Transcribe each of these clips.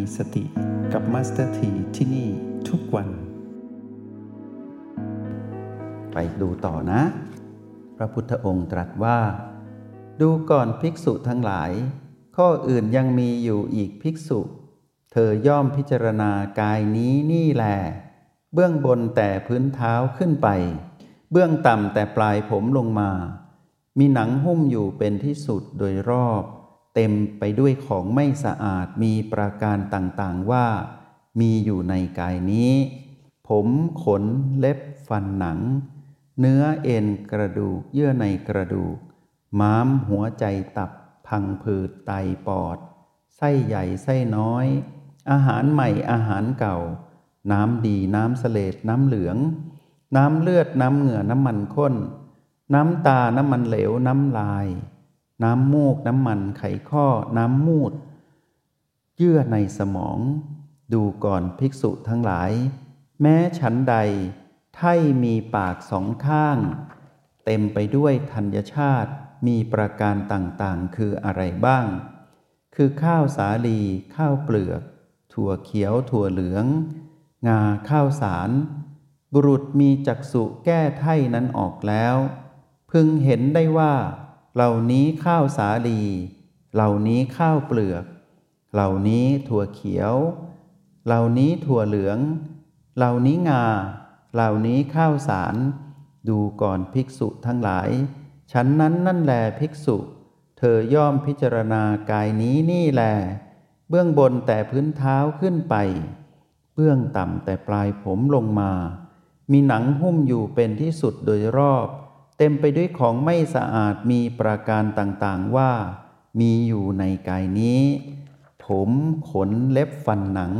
มีสติกับ Master T ที่นี่ทุกวัน ไปดูต่อนะ พระพุทธองค์ตรัสว่า ดูก่อนภิกษุทั้งหลาย ข้ออื่นยังมีอยู่อีกภิกษุ เธอย่อมพิจารณากายนี้นี่แลเบื้องบนแต่พื้นเท้าขึ้นไป เบื้องต่ำแต่ปลายผมลงมา มีหนังหุ้มอยู่เป็นที่สุดโดยรอบ เต็มไปด้วยของไม่สะอาดมีประการต่างๆว่า มีอยู่ในกายนี้ ผมขนเล็บฟันหนัง เนื้อเอ็นกระดูกเยื่อในกระดูก ม้ามหัวใจตับพังผืดไตปอด ไส้ใหญ่ไส้น้อย อาหารใหม่อาหารเก่า น้ำดีน้ำเสลดน้ำเหลือง น้ำเลือดน้ำเหงื่อน้ำมันข้น น้ำตาน้ำมันเหลวน้ำลาย น้ำมูกน้ำมันไขข้อน้ำมูด เยื่อในสมอง ดูก่อนภิกษุทั้งหลาย แม้ฉันใด ไท่มีปากสองข้าง เต็มไปด้วยธัญชาติมีประการต่างๆ คืออะไรบ้าง คือข้าวสาลี ข้าวเปลือก ถั่วเขียวถั่วเหลือง งาข้าวสาร บุรุษมีจักษุแก้ไท่นั้นออกแล้ว พึงเห็นได้ว่า เหล่านี้ข้าวสาลี เหล่านี้ข้าวเปลือก เหล่านี้ถั่วเขียว เหล่านี้ถั่วเหลือง เหล่านี้งา เหล่านี้ข้าวสาร ดูก่อนภิกษุทั้งหลาย ฉันนั้นนั่นแลภิกษุ เธอย่อมพิจารณากายนี้นี่แล เบื้องบนแต่พื้นเท้าขึ้นไป เบื้องต่ำแต่ปลายผมลงมา มีหนังหุ้มอยู่เป็นที่สุดโดยรอบ เต็มไปด้วยของไม่สะอาดมีประการต่างๆว่า มีอยู่ในกายนี้ ผมขนเล็บฟันหนัง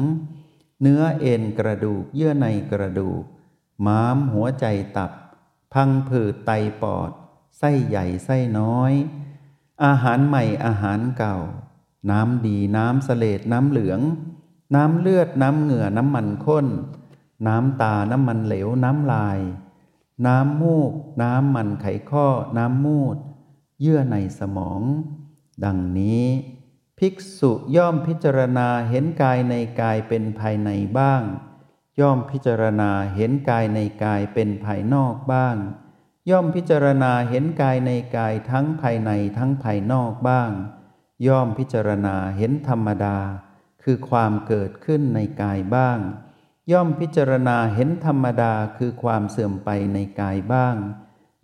เนื้อเอ็นกระดูกเยื่อในกระดูก ม้ามหัวใจตับ พังผืดไตปอด ไส้ใหญ่ไส้น้อย อาหารใหม่อาหารเก่า น้ำดีน้ำเสลดน้ำเหลือง น้ำเลือดน้ำเหงื่อน้ำมันข้น น้ำตาน้ำมันเหลวน้ำลาย น้ำมูก น้ำมันไขข้อ น้ำมูด เยื่อในสมอง ดังนี้ ภิกษุย่อมพิจารณาเห็นกายในกายเป็นภายในบ้าง ย่อมพิจารณาเห็นกายในกายเป็นภายนอกบ้าง ย่อมพิจารณาเห็นกายในกายทั้งภายในทั้งภายนอกบ้าง ย่อมพิจารณาเห็นธรรมดา คือความเกิดขึ้นในกายบ้าง ย่อมพิจารณาเห็นธรรมดาคือความเสื่อมไปในกายบ้าง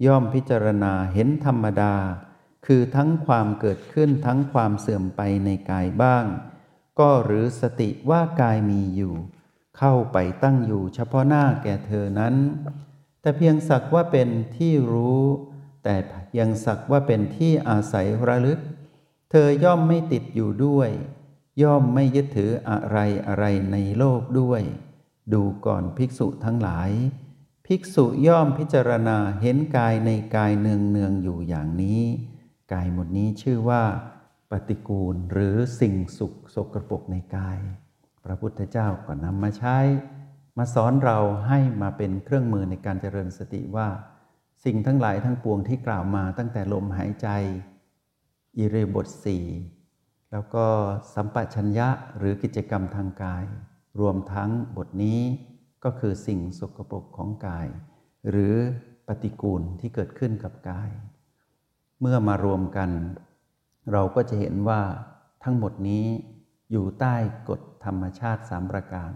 ย่อมพิจารณาเห็นธรรมดา คือทั้งความเกิดขึ้นทั้งความเสื่อมไปในกายบ้าง ก็หรือสติว่ากายมีอยู่ เข้าไปตั้งอยู่เฉพาะหน้าแก่เธอนั้น แต่เพียงสักว่าเป็นที่รู้ แต่ยังสักว่าเป็นที่อาศัยระลึก เธอย่อมไม่ติดอยู่ด้วย ย่อมไม่ยึดถืออะไรอะไรในโลกด้วย ดูก่อนภิกษุทั้งหลาย ภิกษุย่อมพิจารณาเห็นกายในกายเนืองเนืองอยู่อย่างนี้ กายหมดนี้ชื่อว่า ปฏิกูลหรือสิ่งสุขสกรปรกในกาย พระพุทธเจ้าก็นำมาใช้ มาสอนเราให้มาเป็นเครื่องมือในการเจริญสติว่า สิ่งทั้งหลายทั้งปวงที่กล่าวมาตั้งแต่ลมหายใจอิริบทสี่แล้วก็สัมปชัญญะหรือกิจกรรมทางกาย รวมทั้งบทนี้ก็คือสิ่งสกปรกของกาย หรือปฏิกูลที่เกิดขึ้นกับกาย เมื่อมารวมกัน เราก็จะเห็นว่าทั้งหมดนี้อยู่ใต้กฎธรรมชาติสามประการ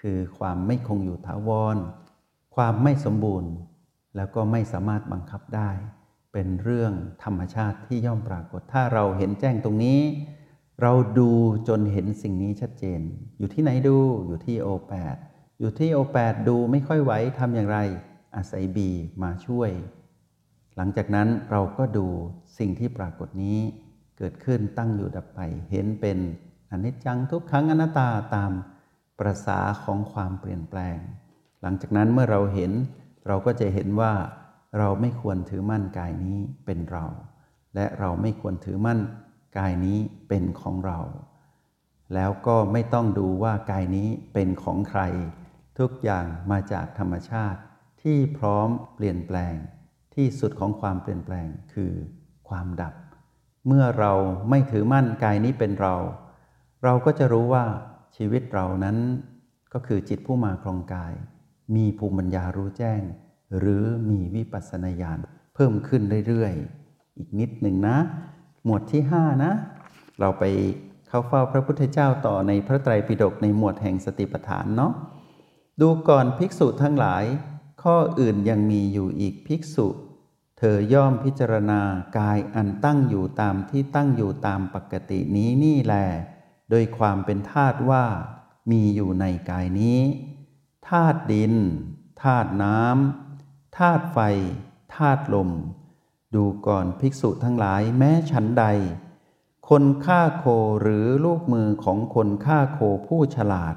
คือความไม่คงอยู่ถาวร ความไม่สมบูรณ์ แล้วก็ไม่สามารถบังคับได้ เป็นเรื่องธรรมชาติที่ย่อมปรากฏถ้าเราเห็นแจ้งตรงนี้ เราดูจนเห็นสิ่งนี้ชัดเจน อยู่ที่ไหนดูอยู่ที่โอแปดอยู่ที่โอแปดดูไม่ค่อยไหวทำอย่างไร อาศัยบีมาช่วย หลังจากนั้นเราก็ดูสิ่งที่ปรากฏนี้ เกิดขึ้นตั้งอยู่ดับไป เห็นเป็นอนิจจังทุกขังอนัตตาตามประษาของความเปลี่ยนแปลง หลังจากนั้นเมื่อเราเห็น เราก็จะเห็นว่า เราไม่ควรถือมั่นกายนี้เป็นเรา และเราไม่ควรถือมั่น กายนี้เป็นของเรา แล้วก็ไม่ต้องดูว่ากายนี้เป็นของใคร ทุกอย่างมาจากธรรมชาติที่พร้อมเปลี่ยนแปลง ที่สุดของความเปลี่ยนแปลงคือความดับ เมื่อเราไม่ถือมั่นกายนี้เป็นเรา เราก็จะรู้ว่าชีวิตเรานั้น ก็คือจิตผู้มาครองกาย มีภูมิปัญญารู้แจ้ง หรือมีวิปัสสนาญาณเพิ่มขึ้นเรื่อยๆ อีกนิดหนึ่งนะ หมวดที่ 5 นะ เราไปเข้าเฝ้าพระพุทธเจ้าต่อในพระไตรปิฎกในหมวดแห่งสติปัฏฐานเนาะดูก่อนภิกษุทั้งหลาย ข้ออื่นยังมีอยู่อีกภิกษุ เธอย่อมพิจารณากายอันตั้งอยู่ตามที่ตั้งอยู่ตามปกตินี้นี่แล โดยความเป็นธาตุว่ามีอยู่ในกายนี้ธาตุดินธาตุน้ำธาตุไฟธาตุลม ดูก่อนภิกษุทั้งหลายแม้ฉันใด คนฆ่าโคหรือลูกมือของคนฆ่าโคผู้ฉลาด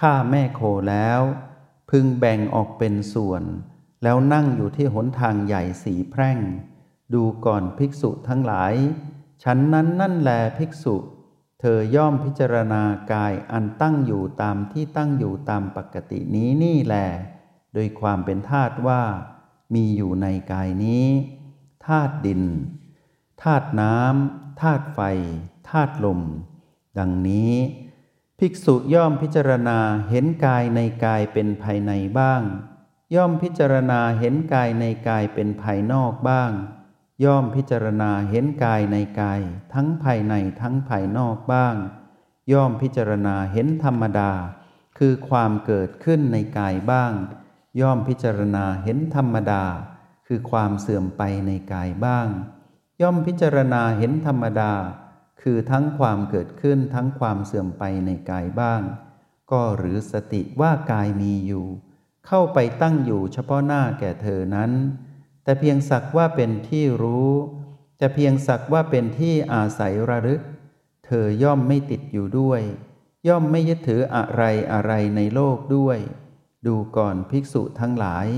ฆ่าแม่โคแล้ว พึงแบ่งออกเป็นส่วน แล้วนั่งอยู่ที่หนทางใหญ่สีแพร่ง ดูก่อนภิกษุทั้งหลาย ฉันนั้นนั่นแลภิกษุ เธอย่อมพิจารณากายอันตั้งอยู่ตามที่ตั้งอยู่ตามปกตินี้นี่แล โดยความเป็นธาตุว่า มีอยู่ในกายนี้ ธาตุดินธาตุน้ำธาตุไฟธาตุลม ดังนี้ ภิกษุย่อมพิจารณาเห็นกายในกายเป็นภายในบ้าง ย่อมพิจารณาเห็นกายในกายเป็นภายนอกบ้าง ย่อมพิจารณาเห็นกายในกาย ทั้งภายในทั้งภายนอกบ้าง ย่อมพิจารณาเห็นธรรมดา คือความเกิดขึ้นในกายบ้าง ย่อมพิจารณาเห็นธรรมดา คือความเสื่อมไปในกายบ้าง ย่อมพิจารณาเห็นธรรมดา คือทั้งความเกิดขึ้นทั้งความเสื่อมไปในกายบ้าง ก็หรือสติว่ากายมีอยู่ เข้าไปตั้งอยู่เฉพาะหน้าแก่เธอนั้น แต่เพียงสักว่าเป็นที่รู้แต่เพียงสักว่าเป็นที่อาศัยระลึก เธอย่อมไม่ติดอยู่ด้วย ย่อมไม่ยึดถืออะไรอะไรในโลกด้วย ดูก่อนภิกษุทั้งหลาย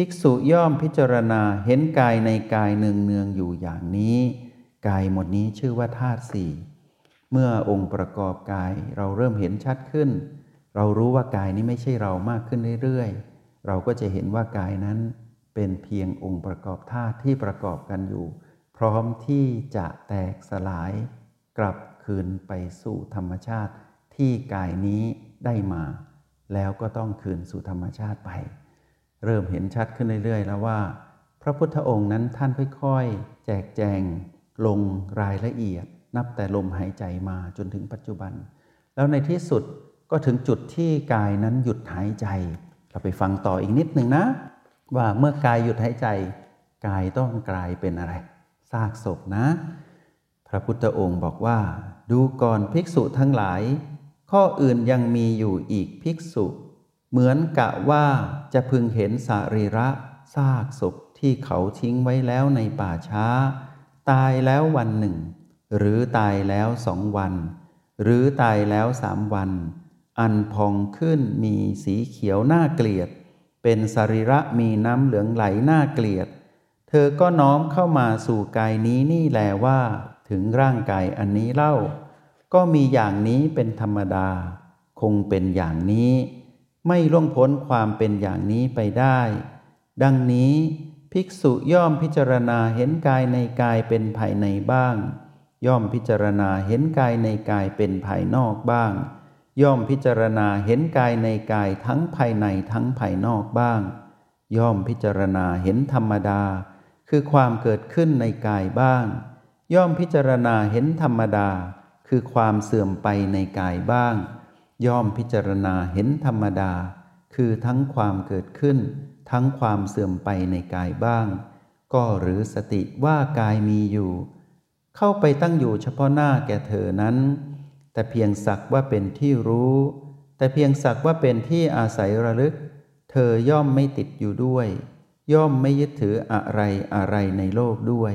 ภิกษุย่อมพิจารณาเห็นกายในกายเนืองเนืองอยู่อย่างนี้ กายหมดนี้ชื่อว่าธาตุสี่เมื่อองค์ประกอบกายเราเริ่มเห็นชัดขึ้น เรารู้ว่ากายนี้ไม่ใช่เรามากขึ้นเรื่อยๆ เราก็จะเห็นว่ากายนั้นเป็นเพียงองค์ประกอบธาตุที่ประกอบกันอยู่ พร้อมที่จะแตกสลาย กลับคืนไปสู่ธรรมชาติที่กายนี้ได้มา แล้วก็ต้องคืนสู่ธรรมชาติไป เริ่มเห็นชัดขึ้นเรื่อยๆ แล้วว่า พระพุทธองค์นั้นท่านค่อยๆ แจกแจงลงรายละเอียด นับแต่ลมหายใจมาจนถึงปัจจุบัน แล้วในที่สุดก็ถึงจุดที่กายนั้นหยุดหายใจ เราไปฟังต่ออีกนิดหนึ่งนะ ว่าเมื่อกายหยุดหายใจ กายต้องกลายเป็นอะไรซากศพนะ พระพุทธองค์บอกว่า ดูก่อนภิกษุทั้งหลาย ข้ออื่นยังมีอยู่อีกภิกษุ เหมือนกะว่าจะพึงเห็นสารีระซากศพที่เขาทิ้งไว้แล้วในป่าช้า ตายแล้ววันหนึ่ง หรือตายแล้วสองวัน หรือตายแล้วสามวัน อันพองขึ้นมีสีเขียวน่าเกลียด เป็นสรีระมีน้ำเหลืองไหลน่าเกลียด เธอก็น้อมเข้ามาสู่กายนี้นี่แลว่า ถึงร่างกายอันนี้เล่า ก็มีอย่างนี้เป็นธรรมดา คงเป็นอย่างนี้ ไม่ล่วงพ้นความเป็นอย่างนี้ไปได้ ดังนี้ภิกษุย่อมพิจารณาเห็นกายในกายเป็นภายในบ้าง ย่อมพิจารณาเห็นกายในกายเป็นภายนอกบ้าง ย่อมพิจารณาเห็นกายในกายทั้งภายในทั้งภายนอกบ้าง ย่อมพิจารณาเห็นธรรมดา คือความเกิดขึ้นในกายบ้าง ย่อมพิจารณาเห็นธรรมดา คือความเสื่อมไปในกายบ้าง ย่อมพิจารณาเห็นธรรมดา คือทั้งความเกิดขึ้น ทั้งความเสื่อมไปในกายบ้าง ก็หรือสติว่ากายมีอยู่ เข้าไปตั้งอยู่เฉพาะหน้าแก่เธอนั้น แต่เพียงสักว่าเป็นที่รู้ แต่เพียงสักว่าเป็นที่อาศัยระลึก เธอย่อมไม่ติดอยู่ด้วย ย่อมไม่ยึดถืออะไรอะไรในโลกด้วย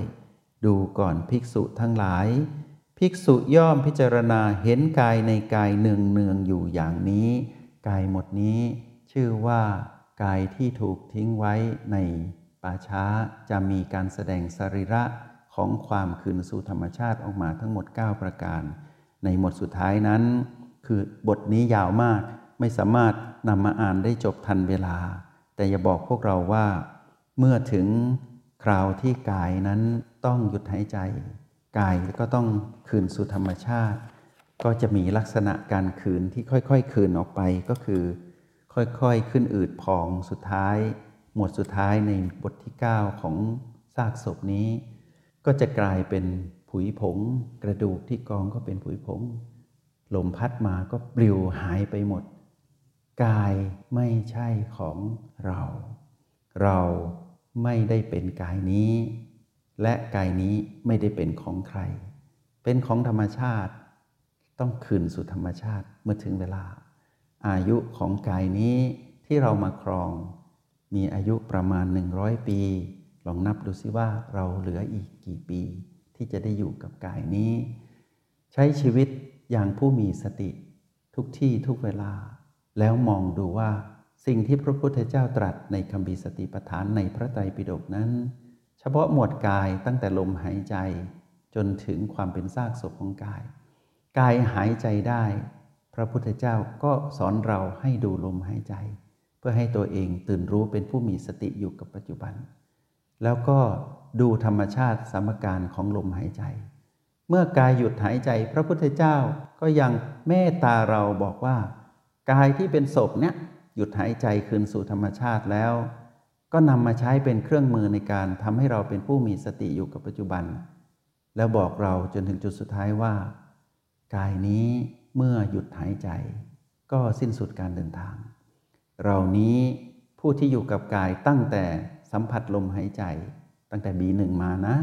ดูก่อนภิกษุทั้งหลาย ภิกษุย่อมพิจารณาเห็นกายในกายเนืองเนืองอยู่อย่างนี้ กายหมดนี้ ชื่อว่ากายที่ถูกทิ้งไว้ในป่าช้าจะมีการแสดงสรีระของความคืนสู่ธรรมชาติออกมาทั้งหมด 9 ประการ ในหมดสุดท้ายนั้น คือบทนี้ยาวมากไม่สามารถนำมาอ่านได้จบทันเวลา แต่อย่าบอกพวกเราว่า เมื่อถึงคราวที่กายนั้นต้องหยุดหายใจ กายก็ต้องคืนสู่ธรรมชาติ ก็จะมีลักษณะการคืนที่ค่อยๆ คืนออกไปก็คือ ค่อยๆ ขึ้นอืดพองสุดท้าย หมวดสุดท้ายในบทที่ 9 ของซากศพนี้ ก็จะกลายเป็นผุยผง กระดูกที่กองก็เป็นผุยผง ลมพัดมาก็ปลิวหายไปหมด กายไม่ใช่ของเรา เราไม่ได้เป็นกายนี้ และกายนี้ไม่ได้เป็นของใคร เป็นของธรรมชาติ ต้องคืนสู่ธรรมชาติเมื่อถึงเวลา อายุของกายนี้ที่เรามาครอง มีอายุประมาณ 100 ปี ลองนับดูซิว่าเราเหลืออีกกี่ปี ที่จะได้อยู่กับกายนี้ ใช้ชีวิตอย่างผู้มีสติ ทุกที่ทุกเวลา แล้วมองดูว่าสิ่งที่พระพุทธเจ้าตรัสในคำบีสติปัฏฐานในพระไตรปิฎกนั้น เฉพาะหมวดกายตั้งแต่ลมหายใจจนถึงความเป็นซากศพของกาย กายหายใจได้ พระพุทธเจ้าก็สอนเราให้ดูลมหายใจ เพื่อให้ตัวเองตื่นรู้เป็นผู้มีสติอยู่กับปัจจุบัน แล้วก็ดูธรรมชาติสมการของลมหายใจ เมื่อกายหยุดหายใจพระพุทธเจ้าก็ยังเมตตาเราบอกว่า กายที่เป็นศพเนี่ยหยุดหายใจคืนสู่ธรรมชาติแล้ว ก็นำมาใช้เป็นเครื่องมือในการทำให้เราเป็นผู้มีสติอยู่กับปัจจุบัน แล้วบอกเราจนถึงจุดสุดท้ายว่า กายนี้เมื่อหยุดหายใจ ก็สิ้นสุดการเดินทาง เรานี้ผู้ที่อยู่กับกายตั้งแต่สัมผัสลมหายใจ ตั้งแต่บีหนึ่งมานะ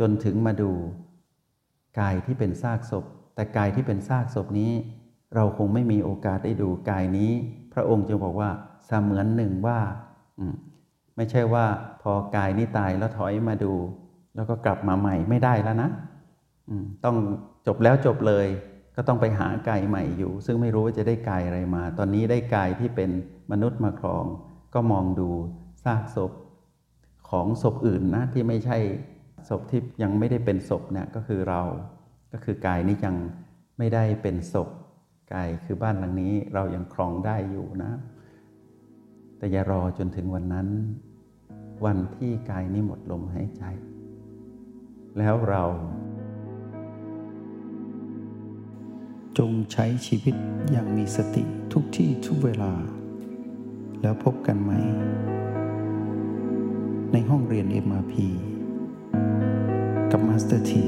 จนถึงมาดู กายที่เป็นซากศพ แต่กายที่เป็นซากศพนี้ เราคงไม่มีโอกาสได้ดูกายนี้ พระองค์จึงบอกว่าเสมือนหนึ่งว่า ไม่ใช่ว่าพอกายนี้ตายแล้วถอยมาดู แล้วก็กลับมาใหม่ไม่ได้แล้วนะต้องจบแล้วจบเลย ก็ต้องไปหากายใหม่อยู่ ซึ่งไม่รู้ว่าจะได้กายอะไรมา ตอนนี้ได้กายที่เป็นมนุษย์มาครอง ก็มองดูซากศพของศพอื่นนะที่ไม่ใช่ศพที่ยังไม่ได้เป็นศพเนี่ยก็คือเรา ก็คือกายนี้ยังไม่ได้เป็นศพกายคือบ้านหลังนี้เรายังครองได้อยู่นะ แต่อย่ารอจนถึงวันนั้น วันที่กายนี้หมดลมหายใจ แล้วเรา จงใช้ชีวิตอย่างมีสติทุกที่ทุกเวลา แล้วพบกันไหม ในห้องเรียน MRP กับมาสเตอร์ที